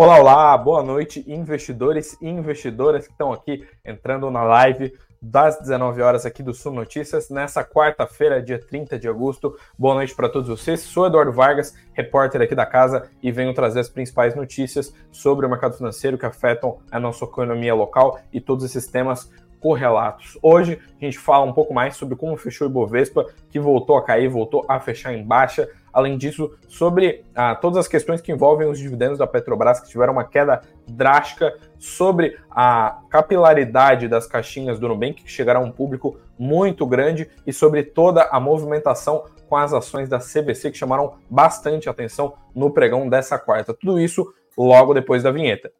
Olá, olá, boa noite, investidores e investidoras que estão aqui entrando na live das 19 horas aqui do Sul Notícias, nessa quarta-feira, dia 30 de agosto. Boa noite para todos vocês. Sou Eduardo Vargas, repórter aqui da casa, e venho trazer as principais notícias sobre o mercado financeiro que afetam a nossa economia local e todos esses temas correlatos. Hoje a gente fala um pouco mais sobre como fechou o Ibovespa, que voltou a cair, voltou a fechar em baixa, Além disso, sobre ah, todas as questões que envolvem os dividendos da Petrobras, que tiveram uma queda drástica, sobre a capilaridade das caixinhas do Nubank, que chegaram a um público muito grande, e sobre toda a movimentação com as ações da CVC, que chamaram bastante atenção no pregão dessa quarta. Tudo isso logo depois da vinheta.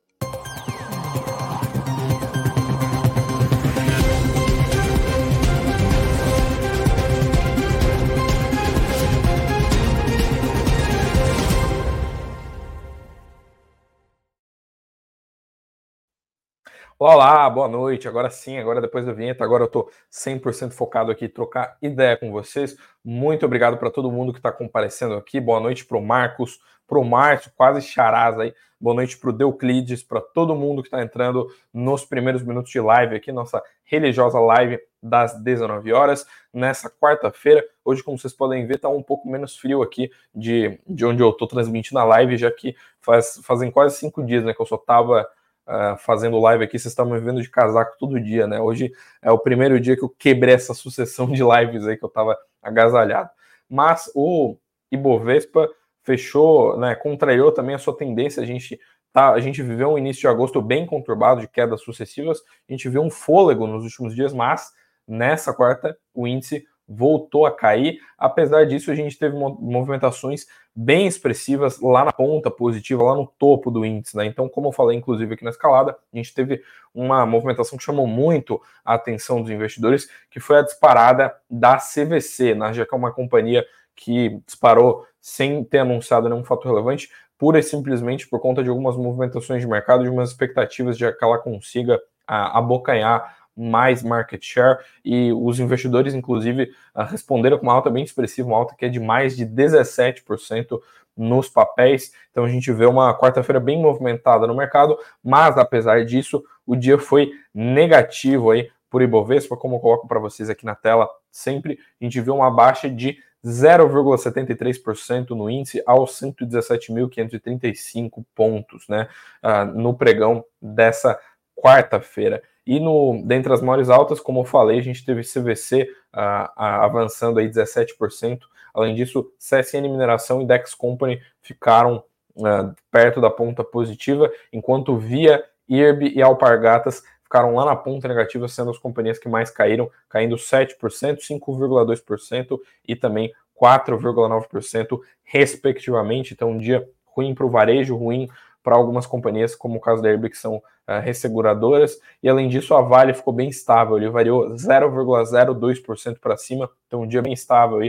Olá, boa noite. Agora sim, agora depois da vinheta, agora eu tô 100% focado aqui trocar ideia com vocês. Muito obrigado para todo mundo que está comparecendo aqui. Boa noite para o Marcos, para o Márcio, quase charás aí. Boa noite para o Deuclides, para todo mundo que está entrando nos primeiros minutos de live aqui, nossa religiosa live das 19 horas, nessa quarta-feira. Hoje, como vocês podem ver, está um pouco menos frio aqui de, de onde eu estou transmitindo a live, já que faz, fazem quase cinco dias né, que eu só estava Uh, fazendo live aqui, vocês estão me vendo de casaco todo dia, né? Hoje é o primeiro dia que eu quebrei essa sucessão de lives aí que eu tava agasalhado. Mas o Ibovespa fechou, né? Contraiu também a sua tendência. A gente tá, a gente viveu um início de agosto bem conturbado de quedas sucessivas. A gente viu um fôlego nos últimos dias, mas nessa quarta o índice voltou a cair. Apesar disso, a gente teve movimentações bem expressivas lá na ponta positiva, lá no topo do índice. Né? Então, como eu falei, inclusive aqui na escalada, a gente teve uma movimentação que chamou muito a atenção dos investidores, que foi a disparada da CVC, né? já que é uma companhia que disparou sem ter anunciado nenhum fato relevante, pura e simplesmente por conta de algumas movimentações de mercado, de umas expectativas de que ela consiga abocanhar mais market share e os investidores, inclusive, ah, responderam com uma alta bem expressiva, uma alta que é de mais de 17% nos papéis. Então a gente vê uma quarta-feira bem movimentada no mercado, mas apesar disso, o dia foi negativo aí por Ibovespa, como eu coloco para vocês aqui na tela, sempre a gente vê uma baixa de 0,73% no índice aos 117.535 pontos, né, uh, no pregão dessa quarta-feira. E no, dentre as maiores altas, como eu falei, a gente teve CVC uh, uh, avançando aí 17%. Além disso, CSN Mineração e Dex Company ficaram uh, perto da ponta positiva, enquanto Via, IRB e Alpargatas ficaram lá na ponta negativa, sendo as companhias que mais caíram, caindo 7%, 5,2% e também 4,9%, respectivamente. Então, um dia ruim para o varejo, ruim para algumas companhias, como o caso da Airbnb, que são uh, resseguradoras, e além disso a Vale ficou bem estável, ele variou 0,02% para cima, então um dia bem estável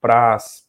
para as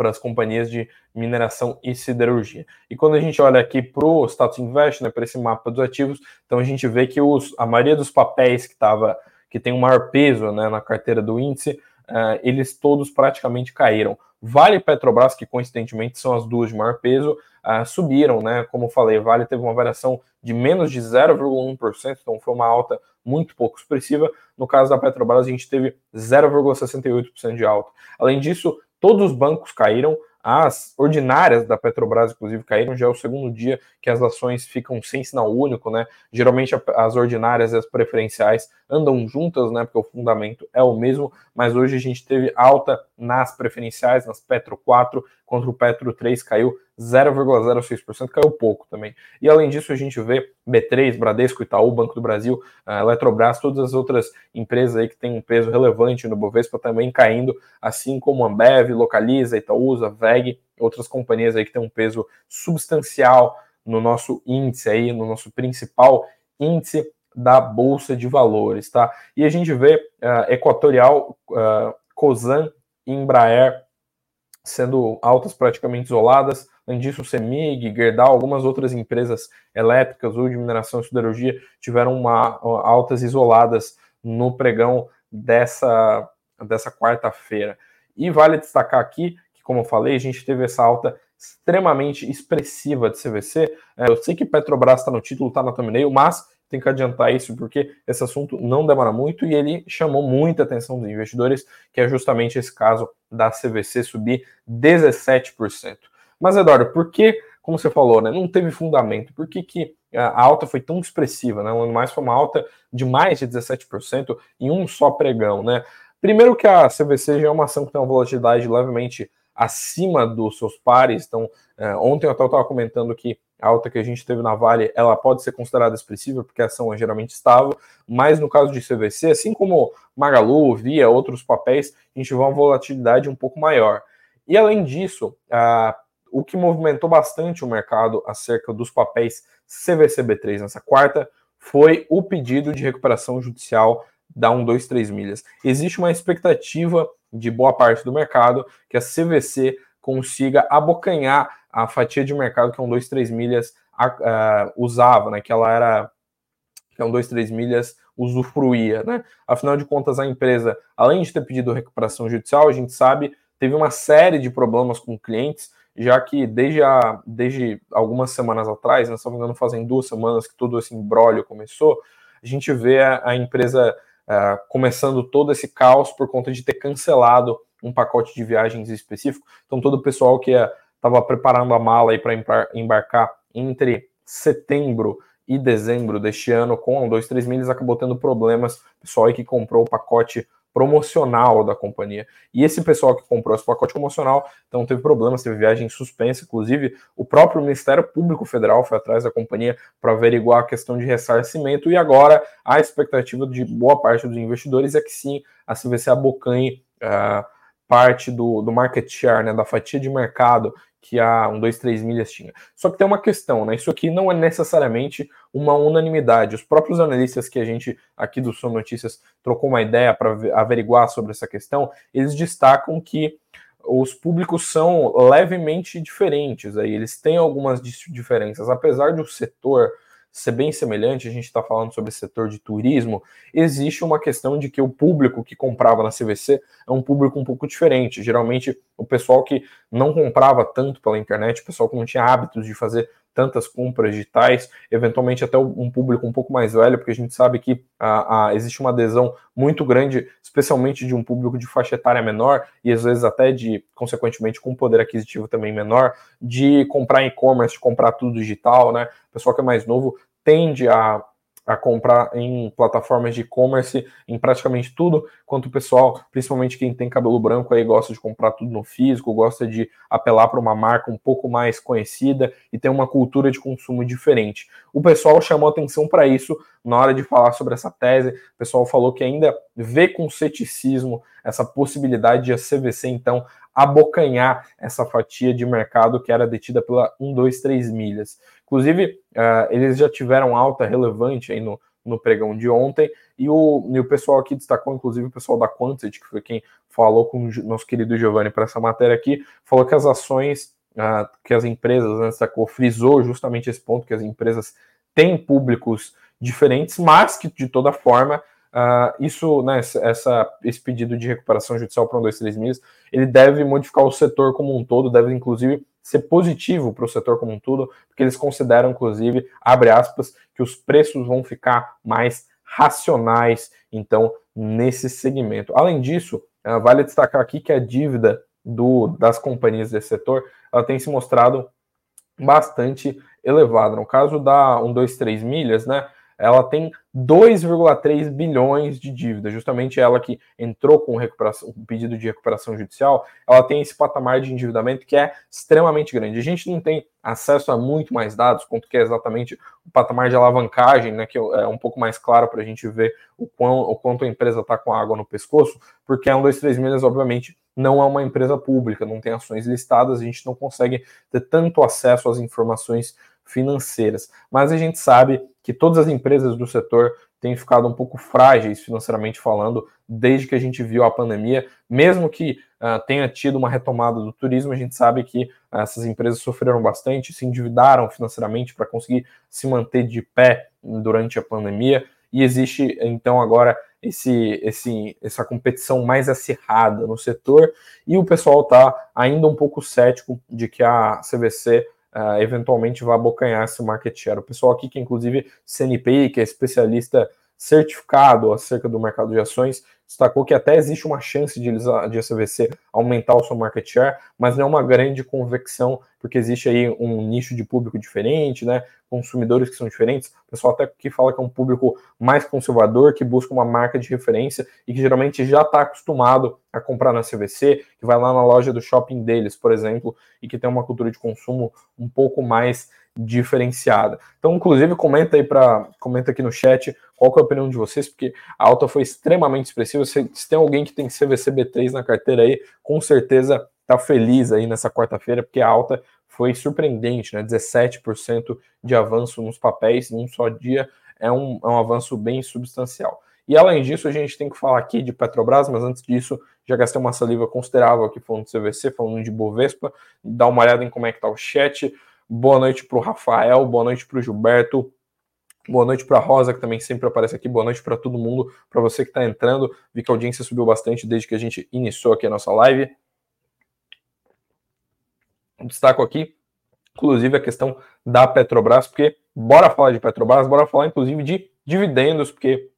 para as companhias de mineração e siderurgia. E quando a gente olha aqui para o status invest, né, para esse mapa dos ativos, então a gente vê que os, a maioria dos papéis que tava, que tem um maior peso né, na carteira do índice, uh, eles todos praticamente caíram. Vale e Petrobras, que coincidentemente são as duas de maior peso, uh, subiram, né? Como falei, Vale teve uma variação de menos de 0,1%, então foi uma alta muito pouco expressiva. No caso da Petrobras, a gente teve 0,68% de alta. Além disso, todos os bancos caíram, as ordinárias da Petrobras, inclusive, caíram. Já é o segundo dia que as ações ficam sem sinal único, né? Geralmente as ordinárias e as preferenciais andam juntas, né? Porque o fundamento é o mesmo, mas hoje a gente teve alta nas preferenciais, nas Petro 4, contra o Petro 3 caiu 0,06%, caiu pouco também. E além disso, a gente vê B3, Bradesco, Itaú, Banco do Brasil, Eletrobras, todas as outras empresas aí que têm um peso relevante no Bovespa também caindo, assim como Ambev, Localiza, Itaúsa, VEG, outras companhias aí que têm um peso substancial no nosso índice aí, no nosso principal índice da Bolsa de Valores, tá? E a gente vê uh, Equatorial, uh, Cosan, Embraer sendo altas praticamente isoladas, Além disso, o CEMIG, Gerdau, algumas outras empresas elétricas ou de mineração e siderurgia tiveram uma, altas isoladas no pregão dessa, dessa quarta-feira. E vale destacar aqui que, como eu falei, a gente teve essa alta extremamente expressiva de CVC. É, eu sei que Petrobras está no título, está na thumbnail, mas tem que adiantar isso porque esse assunto não demora muito e ele chamou muita atenção dos investidores, que é justamente esse caso da CVC subir 17%. Mas, Eduardo, por que, como você falou, né, não teve fundamento? Por que, que a alta foi tão expressiva? Né? O ano mais foi uma alta de mais de 17% em um só pregão. Né? Primeiro que a CVC já é uma ação que tem uma volatilidade levemente acima dos seus pares. Então, é, ontem eu estava comentando que a alta que a gente teve na Vale, ela pode ser considerada expressiva, porque a ação é geralmente estável, mas no caso de CVC, assim como Magalu, Via, outros papéis, a gente vê uma volatilidade um pouco maior. E além disso, uh, o que movimentou bastante o mercado acerca dos papéis CVCB3 nessa quarta foi o pedido de recuperação judicial da 123 milhas. Existe uma expectativa de boa parte do mercado que a CVC consiga abocanhar a fatia de mercado que um 2, 3 milhas uh, usava, né? Que ela era que um 2, 3 milhas usufruía, né? Afinal de contas, a empresa, além de ter pedido recuperação judicial, a gente sabe, teve uma série de problemas com clientes, já que desde, a, desde algumas semanas atrás, né, se não me engano, fazem duas semanas que todo esse embrólio começou, a gente vê a, a empresa uh, começando todo esse caos por conta de ter cancelado um pacote de viagens específico. Então, todo o pessoal que estava preparando a mala para embarcar entre setembro e dezembro deste ano com dois, três milhas acabou tendo problemas. Pessoal aí que comprou o pacote promocional da companhia. E esse pessoal que comprou esse pacote promocional, então teve problemas, teve viagem suspensa, inclusive o próprio Ministério Público Federal foi atrás da companhia para averiguar a questão de ressarcimento e agora a expectativa de boa parte dos investidores é que sim, a CVC abocanhe uh, parte do, do market share, né, da fatia de mercado que a 1, 2, 3 milhas tinha. Só que tem uma questão, né? Isso aqui não é necessariamente uma unanimidade. Os próprios analistas que a gente aqui do Som Notícias trocou uma ideia para averiguar sobre essa questão, eles destacam que os públicos são levemente diferentes aí, eles têm algumas diferenças, apesar de o setor ser bem semelhante, a gente está falando sobre setor de turismo, existe uma questão de que o público que comprava na CVC é um público um pouco diferente. Geralmente, o pessoal que não comprava tanto pela internet, o pessoal que não tinha hábitos de fazer tantas compras digitais, eventualmente até um público um pouco mais velho, porque a gente sabe que a, a, existe uma adesão muito grande, especialmente de um público de faixa etária menor, e às vezes até de, consequentemente, com poder aquisitivo também menor, de comprar e-commerce, de comprar tudo digital, né? O pessoal que é mais novo tende a a comprar em plataformas de e-commerce, em praticamente tudo, quanto o pessoal, principalmente quem tem cabelo branco aí, gosta de comprar tudo no físico, gosta de apelar para uma marca um pouco mais conhecida e tem uma cultura de consumo diferente. O pessoal chamou atenção para isso na hora de falar sobre essa tese. O pessoal falou que ainda vê com ceticismo essa possibilidade de a CVC, então, abocanhar essa fatia de mercado que era detida pela 1, 2, 3 milhas. Inclusive, uh, eles já tiveram alta relevante aí no, no pregão de ontem, e o, e o pessoal aqui destacou, inclusive o pessoal da Quantity, que foi quem falou com o nosso querido Giovanni para essa matéria aqui, falou que as ações, uh, que as empresas, né, destacou, frisou justamente esse ponto, que as empresas têm públicos diferentes, mas que de toda forma Uh, isso, né, essa, esse pedido de recuperação judicial para um, dois, três meses, ele deve modificar o setor como um todo, deve inclusive ser positivo para o setor como um todo, porque eles consideram, inclusive, abre aspas, que os preços vão ficar mais racionais, então, nesse segmento. Além disso, uh, vale destacar aqui que a dívida do, das companhias desse setor, ela tem se mostrado bastante elevada. No caso da 1, 2, 3 milhas, né, ela tem 2,3 bilhões de dívida, justamente ela que entrou com o pedido de recuperação judicial, ela tem esse patamar de endividamento que é extremamente grande. A gente não tem acesso a muito mais dados, quanto que é exatamente o patamar de alavancagem, né, que é um pouco mais claro para a gente ver o, quão, o quanto a empresa está com água no pescoço, porque a 1, 2, 3 milhas, obviamente, não é uma empresa pública, não tem ações listadas, a gente não consegue ter tanto acesso às informações financeiras. Mas a gente sabe que todas as empresas do setor têm ficado um pouco frágeis financeiramente falando desde que a gente viu a pandemia. Mesmo que uh, tenha tido uma retomada do turismo, a gente sabe que uh, essas empresas sofreram bastante, se endividaram financeiramente para conseguir se manter de pé durante a pandemia. e existe então agora esse, esse, essa competição mais acirrada no setor, e o pessoal está ainda um pouco cético de que a CVC uh, eventualmente vá abocanhar esse market share. O pessoal aqui, que inclusive CNPI, que é especialista certificado acerca do mercado de ações, destacou que até existe uma chance de, de a CVC aumentar o seu market share, mas não é uma grande convecção, porque existe aí um nicho de público diferente, né? Consumidores que são diferentes. O pessoal até que fala que é um público mais conservador, que busca uma marca de referência e que geralmente já está acostumado a comprar na CVC, que vai lá na loja do shopping deles, por exemplo, e que tem uma cultura de consumo um pouco mais diferenciada. Então, inclusive, comenta aí para comenta aqui no chat qual é a opinião de vocês, porque a alta foi extremamente expressiva. Se, se tem alguém que tem CVC B3 na carteira aí, com certeza tá feliz aí nessa quarta-feira, porque a alta foi surpreendente, né? 17% de avanço nos papéis em um só dia é um, é um avanço bem substancial. E além disso, a gente tem que falar aqui de Petrobras, mas antes disso, já gastei uma saliva considerável aqui falando de CVC, falando de Bovespa. Dá uma olhada em como é que tá o chat. Boa noite para o Rafael, boa noite para o Gilberto, boa noite para Rosa, que também sempre aparece aqui, boa noite para todo mundo, para você que está entrando. Vi que a audiência subiu bastante desde que a gente iniciou aqui a nossa live. Destaco aqui, inclusive, a questão da Petrobras, porque bora falar de Petrobras, bora falar inclusive de dividendos, porque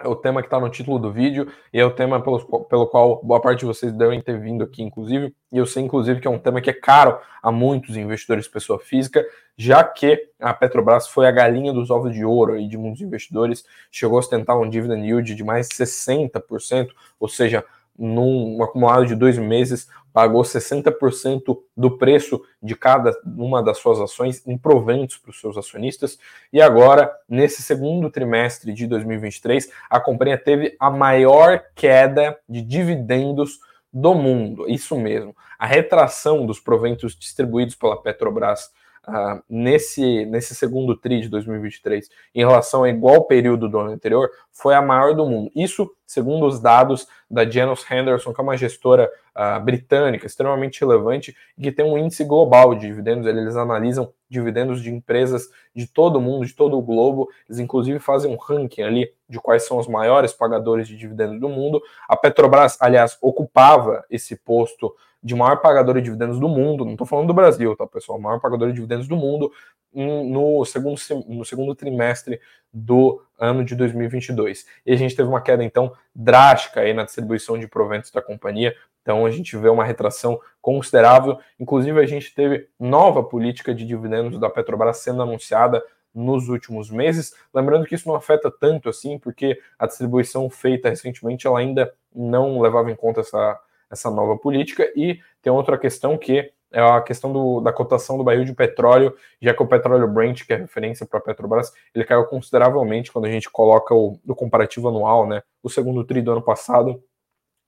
é o tema que está no título do vídeo e é o tema pelo, pelo qual boa parte de vocês devem ter vindo aqui, inclusive. E eu sei, inclusive, que é um tema que é caro a muitos investidores pessoa física, já que a Petrobras foi a galinha dos ovos de ouro e de muitos investidores, chegou a ostentar um dividend yield de mais de 60%, ou seja, num acumulado de dois meses, pagou 60% do preço de cada uma das suas ações em proventos para os seus acionistas. E agora, nesse segundo trimestre de 2023, a companhia teve a maior queda de dividendos do mundo. Isso mesmo. A retração dos proventos distribuídos pela Petrobras uh, nesse, nesse segundo TRI de 2023 em relação ao igual período do ano anterior foi a maior do mundo. Isso segundo os dados da Janus Henderson, que é uma gestora uh, britânica extremamente relevante e que tem um índice global de dividendos. Eles analisam dividendos de empresas de todo o mundo, de todo o globo. Eles inclusive fazem um ranking ali de quais são os maiores pagadores de dividendos do mundo. A Petrobras, aliás, ocupava esse posto de maior pagador de dividendos do mundo, não estou falando do Brasil, tá, pessoal? O maior pagador de dividendos do mundo no segundo, no segundo trimestre do ano de 2022. E a gente teve uma queda, então, drástica aí na distribuição de proventos da companhia. Então, a gente vê uma retração considerável. Inclusive, a gente teve nova política de dividendos da Petrobras sendo anunciada nos últimos meses. Lembrando que isso não afeta tanto assim, porque a distribuição feita recentemente ela ainda não levava em conta essa essa nova política. E tem outra questão que é a questão do, da cotação do barril de petróleo, já que o petróleo Brent, que é referência para a Petrobras, ele caiu consideravelmente quando a gente coloca o, o comparativo anual, né? O segundo tri do ano passado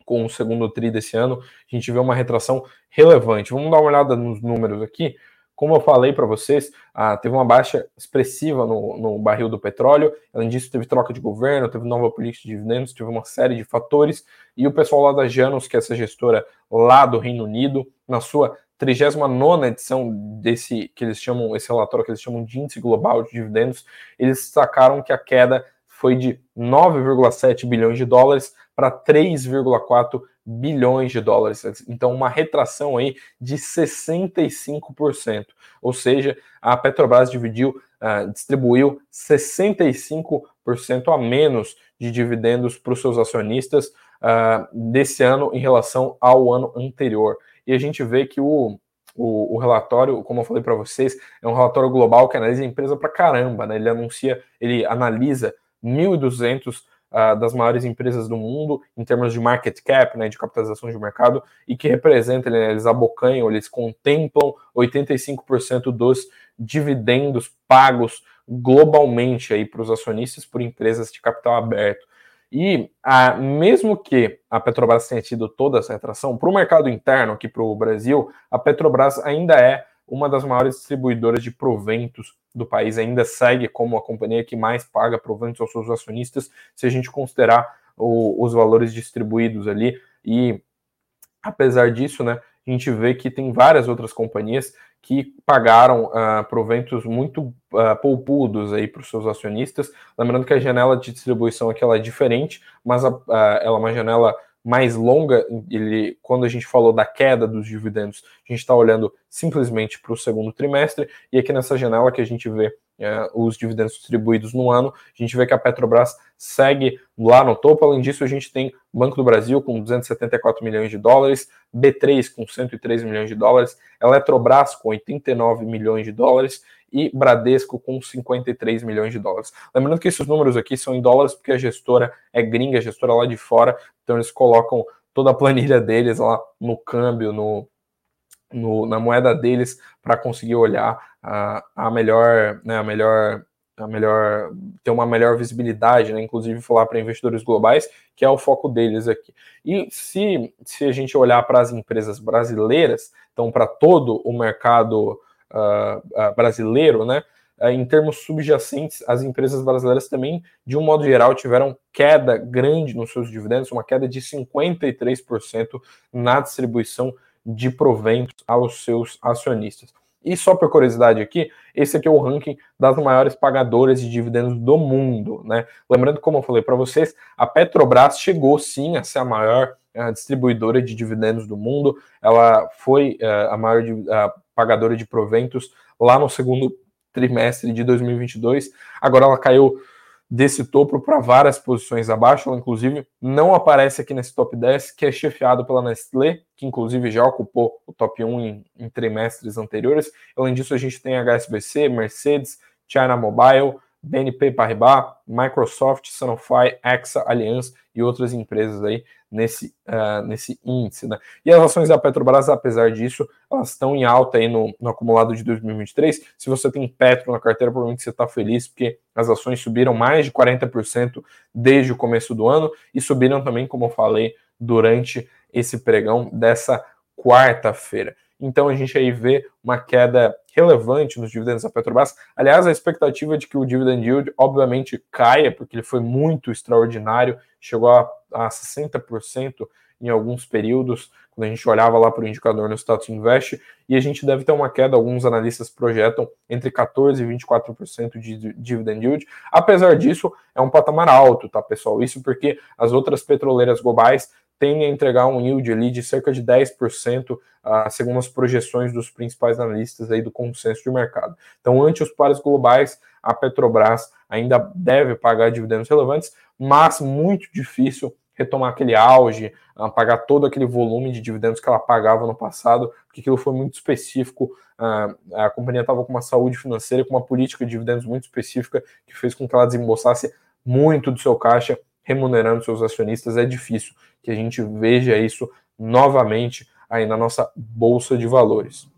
com o segundo tri desse ano, a gente vê uma retração relevante. Vamos dar uma olhada nos números aqui. Como eu falei para vocês, ah, teve uma baixa expressiva no, no, barril do petróleo. Além disso, teve troca de governo, teve nova política de dividendos, teve uma série de fatores. E o pessoal lá da Janus, que é essa gestora lá do Reino Unido, na sua 39 edição desse que eles chamam, esse relatório que eles chamam de índice global de dividendos, eles destacaram que a queda foi de 9,7 bilhões de dólares para 3,4 bilhões de dólares. Então, uma retração aí de 65%. Ou seja, a Petrobras dividiu, uh, distribuiu 65% a menos de dividendos para os seus acionistas uh, desse ano em relação ao ano anterior. E a gente vê que o, o, o, relatório, como eu falei para vocês, é um relatório global que analisa a empresa para caramba, né? Ele anuncia, ele analisa 1.200 uh, das maiores empresas do mundo em termos de market cap, né, de capitalização de mercado, e que representa, né, eles abocanham, eles contemplam 85% dos dividendos pagos globalmente aí para os acionistas por empresas de capital aberto. E ah, mesmo que a Petrobras tenha tido toda essa retração, para o mercado interno aqui para o Brasil, a Petrobras ainda é uma das maiores distribuidoras de proventos do país, ainda segue como a companhia que mais paga proventos aos seus acionistas, se a gente considerar o, os valores distribuídos ali. E Apesar disso, né, a gente vê que tem várias outras companhias que pagaram uh, proventos muito uh, poupudos aí para os seus acionistas. Lembrando que a janela de distribuição aqui ela é diferente, mas a, uh, ela é uma janela mais longa. Ele, quando a gente falou da queda dos dividendos, a gente está olhando simplesmente para o segundo trimestre, e aqui nessa janela que a gente vê é, os dividendos distribuídos no ano, a gente vê que a Petrobras segue lá no topo. Além disso, a gente tem Banco do Brasil com 274 milhões de dólares, B3 com 103 milhões de dólares, Eletrobras com 89 milhões de dólares e Bradesco com 53 milhões de dólares. Lembrando que esses números aqui são em dólares porque a gestora é gringa, a gestora lá de fora, então eles colocam toda a planilha deles lá no câmbio, no, no na moeda deles para conseguir olhar a, a melhor, né, a melhor a melhor ter uma melhor visibilidade, né? inclusive falar para investidores globais, que é o foco deles aqui. E se, se a gente olhar para as empresas brasileiras, então para todo o mercado uh, uh, brasileiro, né? Uh, em termos subjacentes, as empresas brasileiras também, de um modo geral, tiveram queda grande nos seus dividendos, uma queda de 53% na distribuição de proventos aos seus acionistas. E só por curiosidade aqui, esse aqui é o ranking das maiores pagadoras de dividendos do mundo, né? Lembrando, como eu falei para vocês, a Petrobras chegou sim a ser a maior uh, distribuidora de dividendos do mundo. Ela foi uh, a maior uh, pagadora de proventos lá no segundo trimestre de 2022. Agora ela caiu desse topo para várias posições abaixo, ela inclusive não aparece aqui nesse top 10, que é chefiado pela Nestlé, que inclusive já ocupou o top 1 em, em trimestres anteriores. Além disso, a gente tem HSBC, Mercedes, China Mobile, BNP Paribas, Microsoft, Sanofi, Exa, Allianz e outras empresas aí nesse, uh, nesse índice. Né? E as ações da Petrobras, apesar disso, elas estão em alta aí no, no acumulado de 2023. Se você tem Petro na carteira, provavelmente você está feliz, porque as ações subiram mais de 40% desde o começo do ano e subiram também, como eu falei, durante esse pregão dessa quarta-feira. Então a gente aí vê uma queda relevante nos dividendos da Petrobras. Aliás, a expectativa de que o dividend yield obviamente caia, porque ele foi muito extraordinário, chegou a, a 60% em alguns períodos, quando a gente olhava lá para o indicador no status invest, e a gente deve ter uma queda, alguns analistas projetam entre 14% e 24% de dividend yield. Apesar disso, é um patamar alto, tá, pessoal? Isso porque as outras petroleiras globais tendem a entregar um yield ali de cerca de 10%, uh, ah, segundo as projeções dos principais analistas aí do consenso de mercado. Então, ante os pares globais, a Petrobras ainda deve pagar dividendos relevantes, mas muito difícil retomar aquele auge, pagar todo aquele volume de dividendos que ela pagava no passado, porque aquilo foi muito específico. A companhia estava com uma saúde financeira, com uma política de dividendos muito específica, que fez com que ela desembolsasse muito do seu caixa remunerando seus acionistas. É difícil que a gente veja isso novamente aí na nossa bolsa de valores.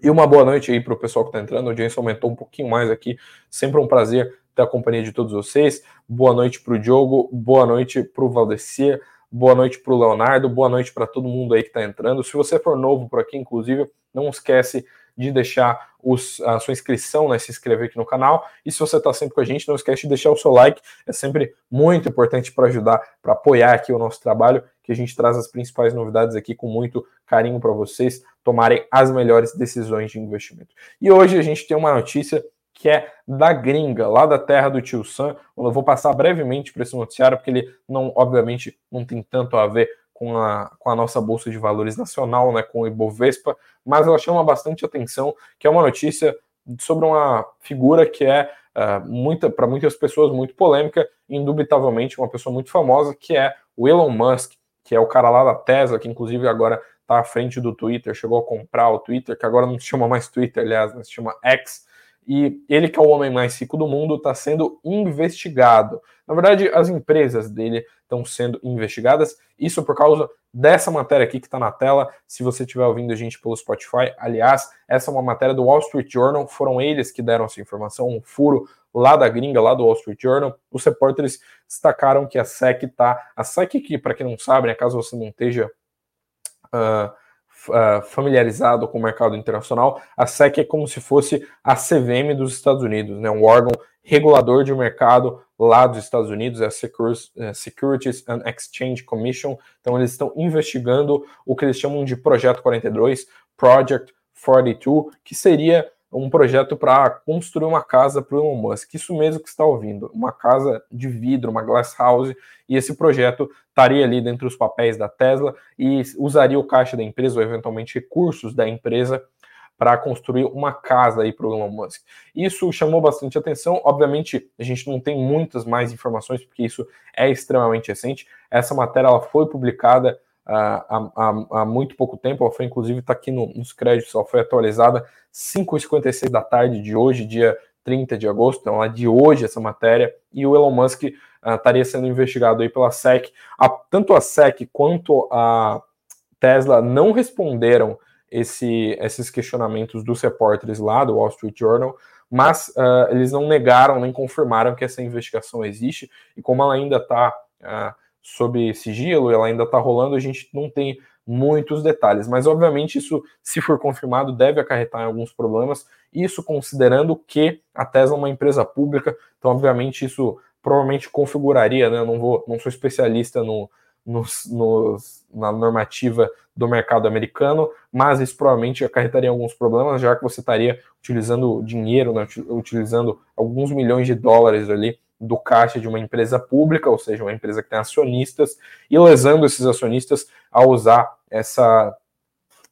E uma boa noite aí para o pessoal que está entrando. A audiência aumentou um pouquinho mais aqui. Sempre um prazer ter a companhia de todos vocês. Boa noite para o Diogo, boa noite para o Valdecir, boa noite para o Leonardo, boa noite para todo mundo aí que está entrando. Se você for novo por aqui, inclusive, não esquece de deixar os, a sua inscrição, né, se inscrever aqui no canal. E se você está sempre com a gente, não esquece de deixar o seu like, é sempre muito importante para ajudar, para apoiar aqui o nosso trabalho, que a gente traz as principais novidades aqui com muito carinho para vocês tomarem as melhores decisões de investimento. E hoje a gente tem uma notícia que é da gringa, lá da terra do tio Sam. Eu vou passar brevemente para esse noticiário, porque ele não, obviamente, não tem tanto a ver com a, com a nossa Bolsa de Valores Nacional, né, com o Ibovespa, mas ela chama bastante atenção, que é uma notícia sobre uma figura que é uh, muita, para muitas pessoas muito polêmica, indubitavelmente uma pessoa muito famosa, que é o Elon Musk, que é o cara lá da Tesla, que inclusive agora está à frente do Twitter, chegou a comprar o Twitter, que agora não se chama mais Twitter, aliás, né, se chama X, e ele, que é o homem mais rico do mundo, está sendo investigado. Na verdade, as empresas dele estão sendo investigadas. Isso por causa dessa matéria aqui que está na tela. Se você estiver ouvindo a gente pelo Spotify, aliás, essa é uma matéria do Wall Street Journal. Foram eles que deram essa informação, um furo lá da gringa, lá do Wall Street Journal. Os repórteres destacaram que a SEC está. A SEC, que para quem não sabe, né, caso você não esteja. Uh, uh, familiarizado com o mercado internacional, a SEC é como se fosse a CVM dos Estados Unidos, né? um órgão regulador de mercado lá dos Estados Unidos, é a é, Securities and Exchange Commission. Então, eles estão investigando o que eles chamam de Projeto 42, Project 42, que seria um projeto para construir uma casa para o Elon Musk. Isso mesmo que está ouvindo, uma casa de vidro, uma glass house, e esse projeto estaria ali dentro dos papéis da Tesla e usaria o caixa da empresa ou eventualmente recursos da empresa para construir uma casa aí para o Elon Musk. Isso chamou bastante atenção. Obviamente, a gente não tem muitas mais informações porque isso é extremamente recente. Essa matéria ela foi publicada há, há, há, muito pouco tempo. Foi, inclusive, está aqui no, nos créditos. Ela foi atualizada 5h56 da tarde de hoje, dia 30 de agosto. Então, é de hoje essa matéria. E o Elon Musk uh, estaria sendo investigado aí pela SEC. A, tanto a SEC quanto a Tesla não responderam esse, esses questionamentos dos repórteres lá do Wall Street Journal, mas uh, eles não negaram nem confirmaram que essa investigação existe, e como ela ainda está uh, ah, sob sigilo, ela ainda está rolando, a gente não tem muitos detalhes, mas obviamente isso, se for confirmado, deve acarretar em alguns problemas, isso considerando que a Tesla é uma empresa pública, então obviamente isso provavelmente configuraria, né? Eu não vou, não sou especialista no, nos, na normativa do mercado americano, mas isso provavelmente acarretaria alguns problemas, já que você estaria utilizando dinheiro, né, utilizando alguns milhões de dólares ali do caixa de uma empresa pública, ou seja, uma empresa que tem acionistas, e lesando esses acionistas a usar essa,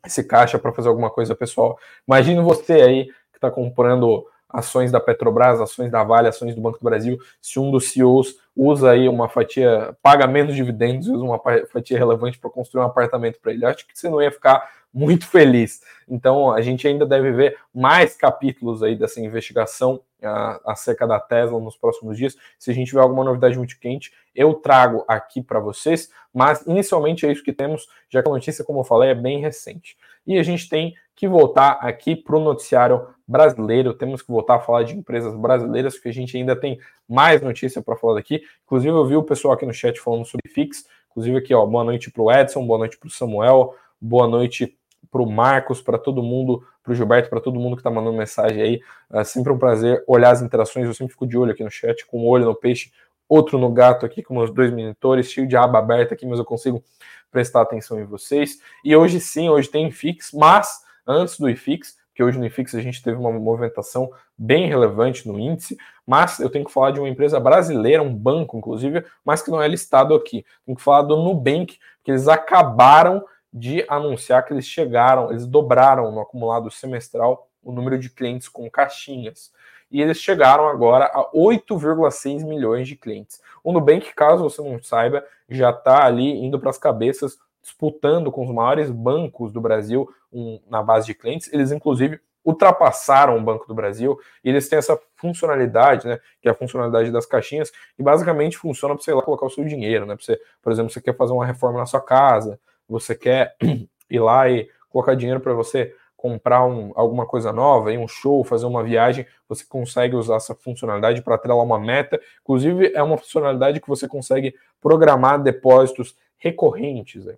esse caixa para fazer alguma coisa pessoal. Imagine você aí que está comprando ações da Petrobras, ações da Vale, ações do Banco do Brasil, se um dos CEOs usa aí uma fatia, paga menos dividendos usa uma fatia relevante para construir um apartamento para ele, acho que você não ia ficar muito feliz. Então, a gente ainda deve ver mais capítulos aí dessa investigação a, acerca da Tesla nos próximos dias. Se a gente tiver alguma novidade muito quente, eu trago aqui para vocês, mas inicialmente é isso que temos, já que a notícia, como eu falei, é bem recente. E a gente tem que voltar aqui para o noticiário brasileiro, temos que voltar a falar de empresas brasileiras, porque a gente ainda tem mais notícia para falar daqui. Inclusive, eu vi o pessoal aqui no chat falando sobre Fix, inclusive aqui, ó, boa noite para o Edson, boa noite para o Samuel, boa noite para o Marcos, para todo mundo, para o Gilberto, para todo mundo que está mandando mensagem aí. É sempre um prazer olhar as interações, eu sempre fico de olho aqui no chat, com um olho no peixe, outro no gato aqui, com meus dois monitores, cheio de aba aberta aqui, mas eu consigo prestar atenção em vocês. E hoje sim, hoje tem IFIX, mas antes do IFIX, que hoje no IFIX a gente teve uma movimentação bem relevante no índice, mas eu tenho que falar de uma empresa brasileira, um banco inclusive, mas que não é listado aqui. Tenho que falar do Nubank, que eles acabaram de anunciar que eles chegaram, eles dobraram no acumulado semestral o número de clientes com caixinhas. E eles chegaram agora a 8,6 milhões de clientes. O Nubank, caso você não saiba, já está ali indo para as cabeças, disputando com os maiores bancos do Brasil um, na base de clientes. Eles, inclusive, ultrapassaram o Banco do Brasil e eles têm essa funcionalidade, né, que é a funcionalidade das caixinhas, que basicamente funciona para você ir lá colocar o seu dinheiro, né, você, por exemplo, você quer fazer uma reforma na sua casa, você quer ir lá e colocar dinheiro para você comprar um, alguma coisa nova, um show, fazer uma viagem, você consegue usar essa funcionalidade para atrelar uma meta. Inclusive, é uma funcionalidade que você consegue programar depósitos recorrentes. Né?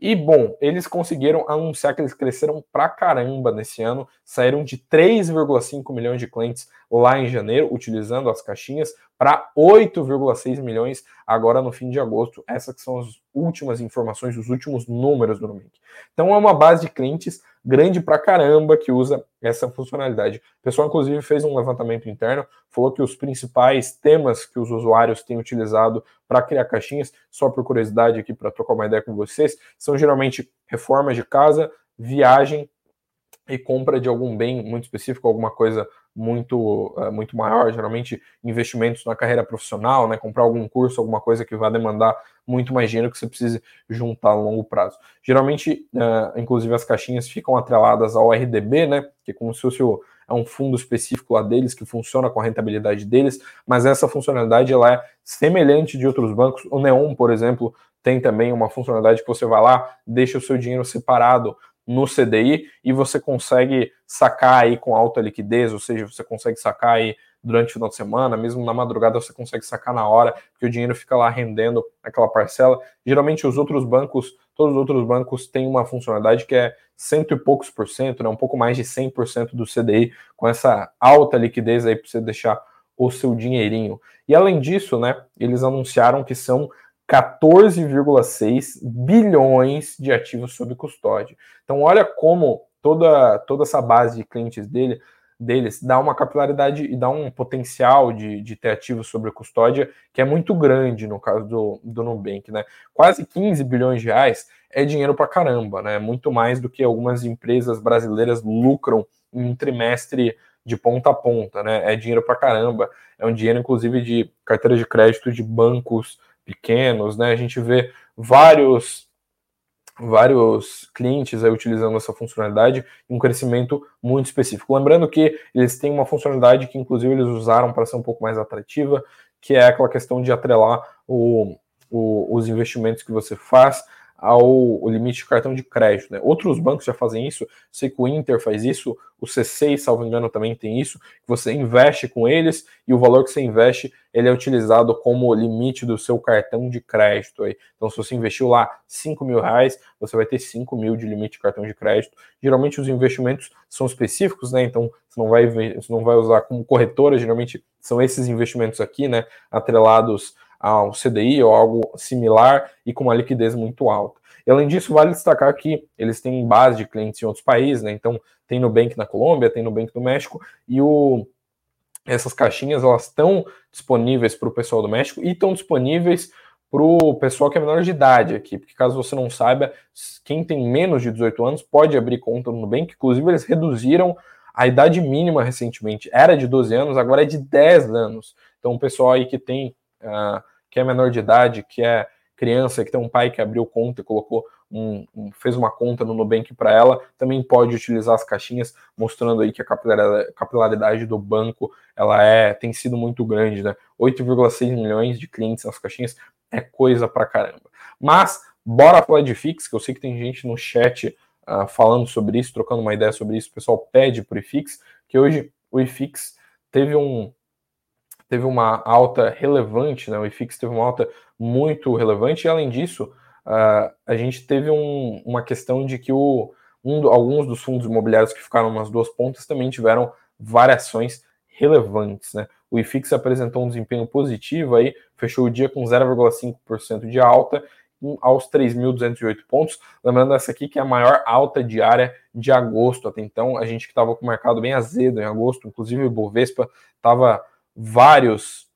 E bom, eles conseguiram anunciar que eles cresceram pra caramba nesse ano, saíram de 3,5 milhões de clientes lá em janeiro, utilizando as caixinhas, para 8,6 milhões agora no fim de agosto. Essas são as últimas informações, os últimos números do Nubank. Então é uma base de clientes grande pra caramba que usa essa funcionalidade. O pessoal, inclusive, fez um levantamento interno, falou que os principais temas que os usuários têm utilizado para criar caixinhas, só por curiosidade aqui para trocar uma ideia com vocês, são geralmente reformas de casa, viagem e compra de algum bem muito específico, alguma coisa muito, uh, muito maior, geralmente investimentos na carreira profissional, né, comprar algum curso, alguma coisa que vai demandar muito mais dinheiro que você precise juntar a longo prazo. Geralmente, uh, inclusive, as caixinhas ficam atreladas ao RDB, né, que é como se fosse o, é um fundo específico lá deles que funciona com a rentabilidade deles, mas essa funcionalidade ela é semelhante de outros bancos. O Neon, por exemplo, tem também uma funcionalidade que você vai lá, deixa o seu dinheiro separado no CDI e você consegue sacar aí com alta liquidez, ou seja, você consegue sacar aí durante o final de semana, mesmo na madrugada você consegue sacar na hora, porque o dinheiro fica lá rendendo aquela parcela. Geralmente os outros bancos, todos os outros bancos têm uma funcionalidade que é cento e poucos por cento, né, um pouco mais de 100% do CDI, com essa alta liquidez aí para você deixar o seu dinheirinho. E além disso, né, eles anunciaram que são 14,6 bilhões de ativos sob custódia. Então, olha como toda, toda essa base de clientes dele, deles dá uma capilaridade e dá um potencial de, de ter ativos sobre custódia que é muito grande no caso do, do Nubank, né? Quase 15 bilhões de reais é dinheiro para caramba, né? Muito mais do que algumas empresas brasileiras lucram em um trimestre de ponta a ponta, né? É dinheiro para caramba. É um dinheiro, inclusive, de carteira de crédito de bancos pequenos, né? A gente vê vários vários clientes aí utilizando essa funcionalidade um crescimento muito específico. Lembrando que eles têm uma funcionalidade que inclusive eles usaram para ser um pouco mais atrativa, que é aquela questão de atrelar o, o, os investimentos que você faz ao limite de cartão de crédito. Né? Outros bancos já fazem isso, sei que o Inter faz isso, o C6, salvo engano, também tem isso, que você investe com eles e o valor que você investe ele é utilizado como limite do seu cartão de crédito. Aí. Então, se você investiu lá 5 mil reais, você vai ter 5 mil de limite de cartão de crédito. Geralmente os investimentos são específicos, né? Então você não vai, você não vai usar como corretora, geralmente são esses investimentos aqui, né? Atrelados ao CDI ou algo similar e com uma liquidez muito alta. E além disso, vale destacar que eles têm base de clientes em outros países, né? Então, tem Nubank na Colômbia, tem Nubank no México, e o, essas caixinhas elas estão disponíveis para o pessoal do México e estão disponíveis para o pessoal que é menor de idade aqui, porque caso você não saiba, quem tem menos de 18 anos pode abrir conta no Nubank, inclusive eles reduziram a idade mínima recentemente, era de 12 anos, agora é de 10 anos. Então o pessoal aí que tem uh, que é menor de idade, que é criança, que tem um pai que abriu conta e colocou um, um fez uma conta no Nubank para ela, também pode utilizar as caixinhas, mostrando aí que a capilaridade do banco ela é tem sido muito grande, né? 8,6 milhões de clientes nas caixinhas é coisa pra caramba. Mas bora falar de Fix, que eu sei que tem gente no chat uh, falando sobre isso, trocando uma ideia sobre isso. O pessoal pede pro IFIX, que hoje o IFIX teve um teve uma alta relevante, né? O IFIX teve uma alta muito relevante, e além disso, uh, a gente teve um, uma questão de que o, um, alguns dos fundos imobiliários que ficaram nas duas pontas também tiveram variações relevantes, né? O IFIX apresentou um desempenho positivo aí, fechou o dia com 0,5% de alta aos 3.208 pontos. Lembrando essa aqui que é a maior alta diária de agosto. Até então, a gente que estava com o mercado bem azedo em agosto, inclusive o Bovespa estava vários,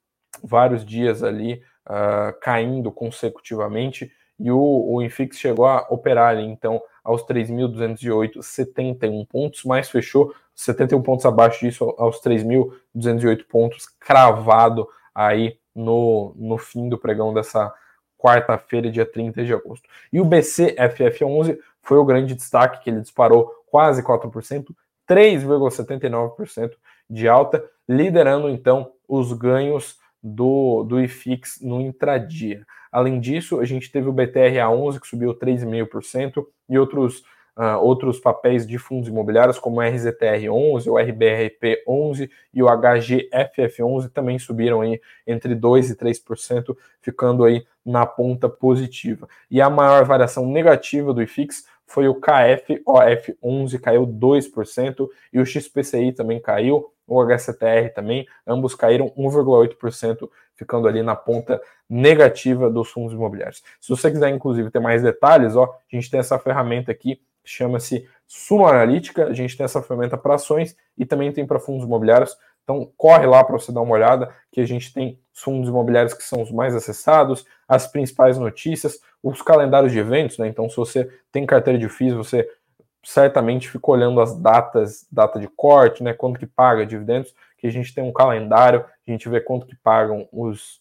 vários dias ali uh, caindo consecutivamente e o, o Infix chegou a operar ali, então, aos 3.208, 71 pontos, mas fechou 71 pontos abaixo disso, aos 3.208 pontos, cravado aí no, no fim do pregão dessa quarta-feira, dia 30 de agosto. E o BCFF11 foi o grande destaque, que ele disparou quase 4%, 3,79% de alta, liderando então os ganhos do, do IFIX no intradia. Além disso, a gente teve o BTRA11 que subiu 3,5% e outros, uh, outros papéis de fundos imobiliários como o RZTR11, o RBRP11 e o HGFF11 também subiram aí entre 2 e 3%, ficando aí na ponta positiva. E a maior variação negativa do IFIX foi o KFOF11, caiu 2%, e o XPCI também caiu, o HCTR também, ambos caíram 1,8%, ficando ali na ponta negativa dos fundos imobiliários. Se você quiser, inclusive, ter mais detalhes, ó, a gente tem essa ferramenta aqui, chama-se Suno Analítica, a gente tem essa ferramenta para ações e também tem para fundos imobiliários. Então, corre lá para você dar uma olhada, que a gente tem os fundos imobiliários que são os mais acessados, as principais notícias, os calendários de eventos, né? Então, se você tem carteira de FIIs, você certamente fica olhando as datas, data de corte, né? Quanto que paga dividendos, que a gente tem um calendário, a gente vê quanto que pagam os,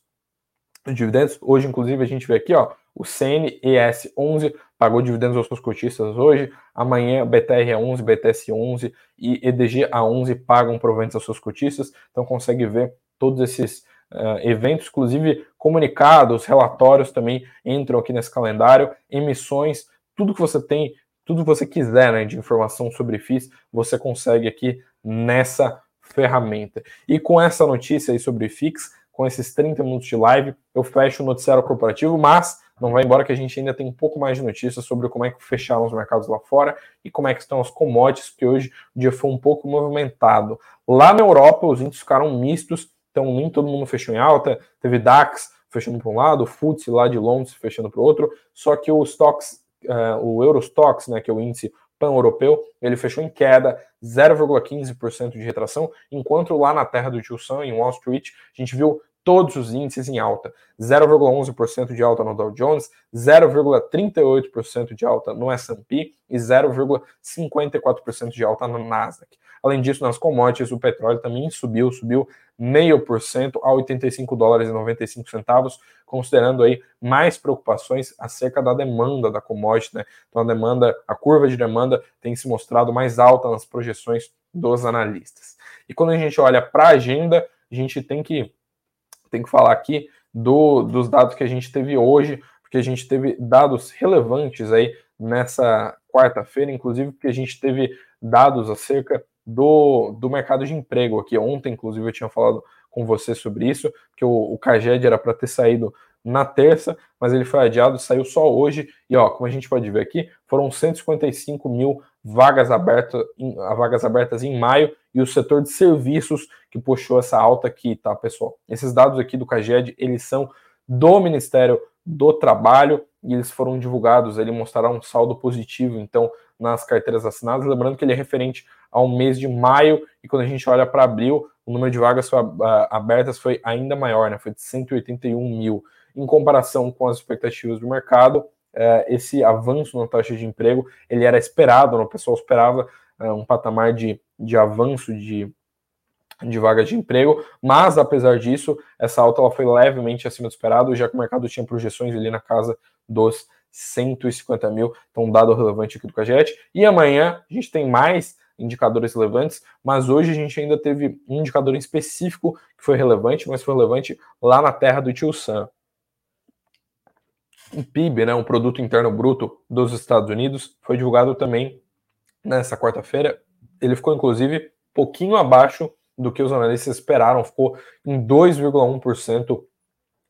os dividendos. Hoje, inclusive, a gente vê aqui, ó, o CNES 11 pagou dividendos aos seus cotistas hoje. Amanhã, BTR11, BTS11 e EDG A11 pagam proventos aos seus cotistas. Então, consegue ver todos esses uh, eventos, inclusive comunicados, relatórios também entram aqui nesse calendário, emissões, tudo que você tem, tudo que você quiser né, de informação sobre FIIs, você consegue aqui nessa ferramenta. E com essa notícia aí sobre FIX, com esses 30 minutos de live, eu fecho o noticiário corporativo, mas não vai embora que a gente ainda tem um pouco mais de notícias sobre como é que fecharam os mercados lá fora e como é que estão as commodities, porque hoje o dia foi um pouco movimentado. Lá na Europa, os índices ficaram mistos, então nem todo mundo fechou em alta, teve DAX fechando para um lado, o FTSE lá de Londres fechando para o outro, só que o Stocks, uh, o Eurostox, né, que é o índice pan-europeu, ele fechou em queda, 0,15% de retração, enquanto lá na terra do Tio Sam, em Wall Street, a gente viu todos os índices em alta. 0,11% de alta no Dow Jones, 0,38% de alta no S&P e 0,54% de alta no Nasdaq. Além disso, nas commodities, o petróleo também subiu, subiu 0,5% a 85 dólares e 95 centavos, considerando aí mais preocupações acerca da demanda da commodity, né? Então a demanda, a curva de demanda tem se mostrado mais alta nas projeções dos analistas. E quando a gente olha para a agenda, a gente tem que tem que falar aqui do, dos dados que a gente teve hoje, porque a gente teve dados relevantes aí nessa quarta-feira, inclusive porque a gente teve dados acerca do, do mercado de emprego aqui. Ontem, inclusive, eu tinha falado com você sobre isso, que o, o CAGED era para ter saído na terça, mas ele foi adiado, saiu só hoje. E ó, como a gente pode ver aqui, foram 155 mil vagas abertas, em, vagas abertas em maio e o setor de serviços que puxou essa alta aqui, tá, pessoal? Esses dados aqui do CAGED, eles são do Ministério do Trabalho e eles foram divulgados, ele mostrará um saldo positivo, então, nas carteiras assinadas, lembrando que ele é referente ao mês de maio, e quando a gente olha para abril, o número de vagas foi, abertas foi ainda maior, né? Foi de 181 mil em comparação com as expectativas do mercado, esse avanço na taxa de emprego, ele era esperado, o pessoal esperava é, um patamar de, de avanço de, de vagas de emprego, mas apesar disso, essa alta ela foi levemente acima do esperado, já que o mercado tinha projeções ali na casa dos 150 mil, então dado relevante aqui do Cajet. E amanhã a gente tem mais indicadores relevantes, mas hoje a gente ainda teve um indicador específico que foi relevante, mas foi relevante lá na terra do Tio Sam o PIB, né, um produto interno bruto dos Estados Unidos, foi divulgado também nessa quarta-feira. Ele ficou inclusive pouquinho abaixo do que os analistas esperaram, ficou em 2,1%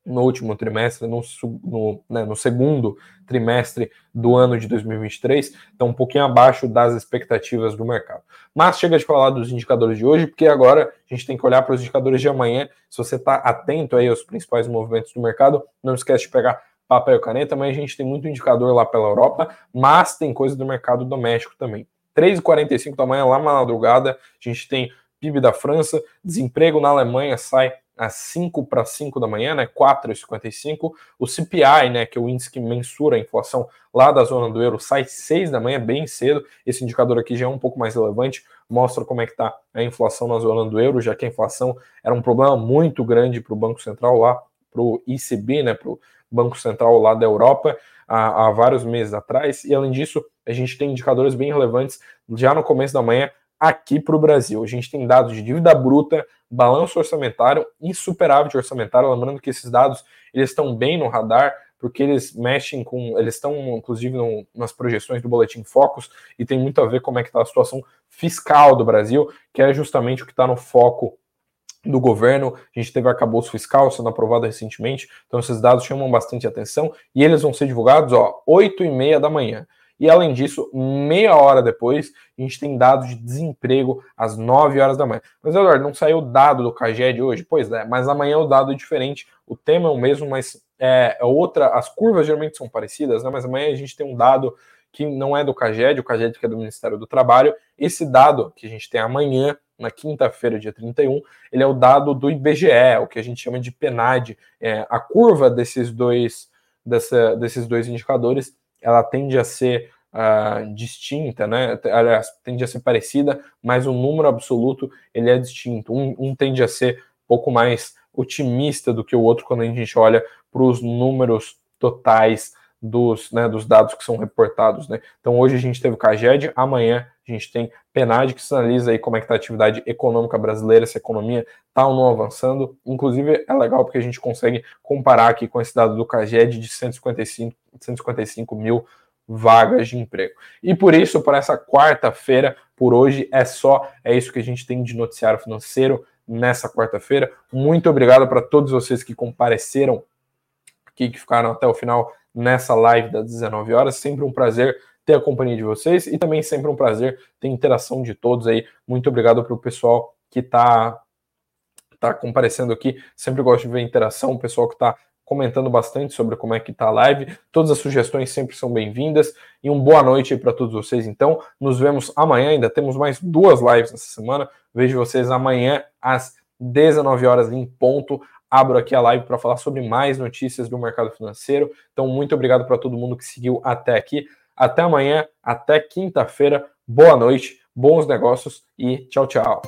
no último trimestre, no, no, né, no, segundo trimestre do ano de 2023, então um pouquinho abaixo das expectativas do mercado. Mas chega de falar dos indicadores de hoje, porque agora a gente tem que olhar para os indicadores de amanhã. Se você está atento aí aos principais movimentos do mercado, não esquece de pegar papel e caneta, mas a gente tem muito indicador lá pela Europa, mas tem coisa do mercado doméstico também. 3h45 da manhã, lá na madrugada, a gente tem PIB da França, desemprego na Alemanha sai às 5 para 5 da manhã, né, 4,55. O CPI, né, que é o índice que mensura a inflação lá da zona do euro, sai 6 da manhã, bem cedo. Esse indicador aqui já é um pouco mais relevante, mostra como é que está a inflação na zona do euro, já que a inflação era um problema muito grande para o Banco Central lá, para o ICB, né, para Banco Central lá da Europa há, há vários meses atrás. E além disso, a gente tem indicadores bem relevantes já no começo da manhã aqui para o Brasil. A gente tem dados de dívida bruta, balanço orçamentário e superávit orçamentário. Lembrando que esses dados eles estão bem no radar, porque eles mexem com. Eles estão, inclusive, no, nas projeções do Boletim Focus e tem muito a ver como é que está a situação fiscal do Brasil, que é justamente o que está no foco do governo, a gente teve arcabouço fiscal sendo aprovado recentemente, então esses dados chamam bastante atenção e eles vão ser divulgados, ó, 8 e meia da manhã. E além disso, meia hora depois, a gente tem dados de desemprego às 9 horas da manhã. Mas, Eduardo, não saiu o dado do CAGED hoje? Pois é, mas amanhã o dado é diferente, o tema é o mesmo, mas é, é outra, as curvas geralmente são parecidas, né? Mas amanhã a gente tem um dado que não é do CAGED, o CAGED que é do Ministério do Trabalho. Esse dado que a gente tem amanhã, na quinta-feira, dia 31, ele é o dado do IBGE, o que a gente chama de PNAD. É, a curva desses dois, dessa, desses dois indicadores, ela tende a ser uh, distinta, né? Aliás, tende a ser parecida, mas o número absoluto ele é distinto. Um, um tende a ser um pouco mais otimista do que o outro quando a gente olha para os números totais dos, né, dos dados que são reportados. Né? Então hoje a gente teve o CAGED, amanhã a gente tem PNAD que sinaliza aí como é que está a atividade econômica brasileira, se a economia está ou não avançando. Inclusive é legal porque a gente consegue comparar aqui com esse dado do CAGED de 155, 155 mil vagas de emprego. E por isso, para essa quarta-feira, por hoje é só. É isso que a gente tem de noticiário financeiro nessa quarta-feira. Muito obrigado para todos vocês que compareceram aqui, que ficaram até o final nessa live das 19 horas. Sempre um prazer ter a companhia de vocês e também sempre um prazer ter interação de todos aí. Muito obrigado para o pessoal que está tá comparecendo aqui. Sempre gosto de ver interação, o pessoal que está comentando bastante sobre como é que tá a live. Todas as sugestões sempre são bem-vindas e uma boa noite para todos vocês. Então, nos vemos amanhã, ainda temos mais duas lives essa semana. Vejo vocês amanhã às 19 horas em ponto. Abro aqui a live para falar sobre mais notícias do mercado financeiro. Então, muito obrigado para todo mundo que seguiu até aqui. Até amanhã, até quinta-feira. Boa noite, bons negócios e tchau, tchau.